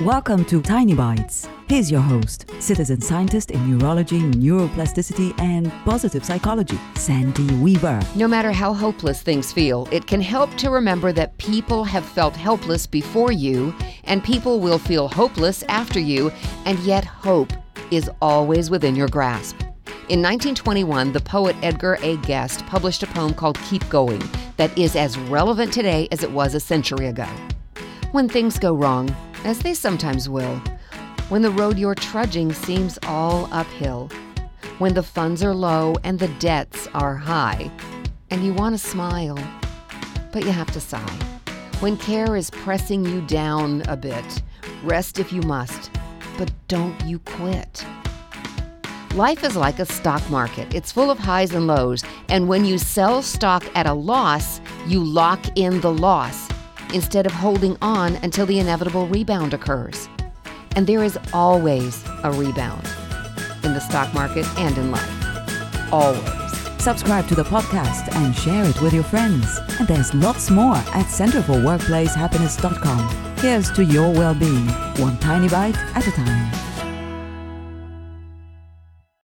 Welcome to Tiny Bites. Here's your host, citizen scientist in neurology, neuroplasticity, and positive psychology, Sandy Weaver. No matter how hopeless things feel, it can help to remember that people have felt helpless before you, and people will feel hopeless after you, and yet hope is always within your grasp. In 1921, the poet Edgar A. Guest published a poem called Keep Going that is as relevant today as it was a century ago. When things go wrong, as they sometimes will, when the road you're trudging seems all uphill, when the funds are low and the debts are high, and you want to smile, but you have to sigh. When care is pressing you down a bit, rest if you must, but don't you quit. Life is like a stock market. It's full of highs and lows, and when you sell stock at a loss, you lock in the loss instead of holding on until the inevitable rebound occurs. And there is always a rebound in the stock market and in life. Always. Subscribe to the podcast and share it with your friends. And there's lots more at centerforworkplacehappiness.com. Here's to your well being, one tiny bite at a time.